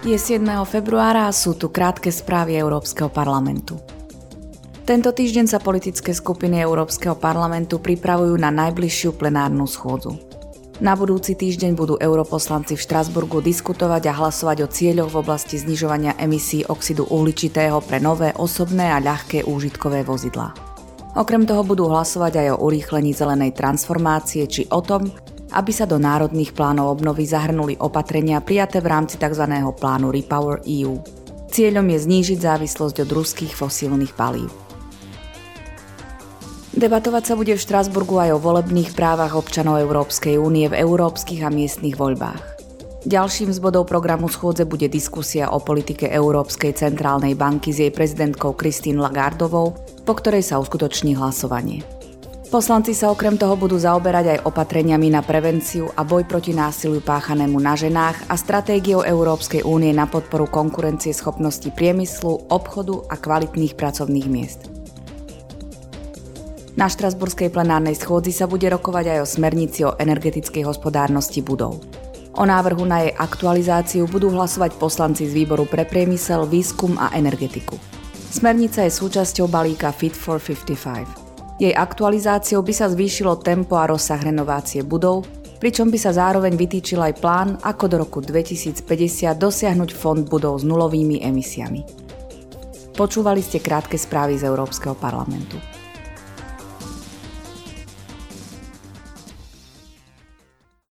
Je 7. februára a sú tu krátke správy Európskeho parlamentu. Tento týždeň sa politické skupiny Európskeho parlamentu pripravujú na najbližšiu plenárnu schôdzu. Na budúci týždeň budú europoslanci v Štrasburgu diskutovať a hlasovať o cieľoch v oblasti znižovania emisí oxidu uhličitého pre nové osobné a ľahké úžitkové vozidlá. Okrem toho budú hlasovať aj o urýchlení zelenej transformácie či o tom, aby sa do národných plánov obnovy zahrnuli opatrenia prijaté v rámci tzv. plánu Repower EU. Cieľom je znížiť závislosť od ruských fosílnych palív. Debatovať sa bude v Štrasburgu aj o volebných právach občanov Európskej únie v európskych a miestnych voľbách. Ďalším z bodov programu schôdze bude diskusia o politike Európskej centrálnej banky s jej prezidentkou Christine Lagardovou, po ktorej sa uskutoční hlasovanie. Poslanci sa okrem toho budú zaoberať aj opatreniami na prevenciu a boj proti násiliu páchanému na ženách a stratégiou Európskej únie na podporu konkurencie schopnosti priemyslu, obchodu a kvalitných pracovných miest. Na štrasburskej plenárnej schôdzi sa bude rokovať aj o smernici o energetickej hospodárnosti budov. O návrhu na jej aktualizáciu budú hlasovať poslanci z výboru pre priemysel, výskum a energetiku. Smernica je súčasťou balíka Fit for 55. Jej aktualizáciou by sa zvýšilo tempo a rozsah renovácie budov, pričom by sa zároveň vytýčil aj plán, ako do roku 2050 dosiahnuť fond budov s nulovými emisiami. Počúvali ste krátke správy z Európskeho parlamentu.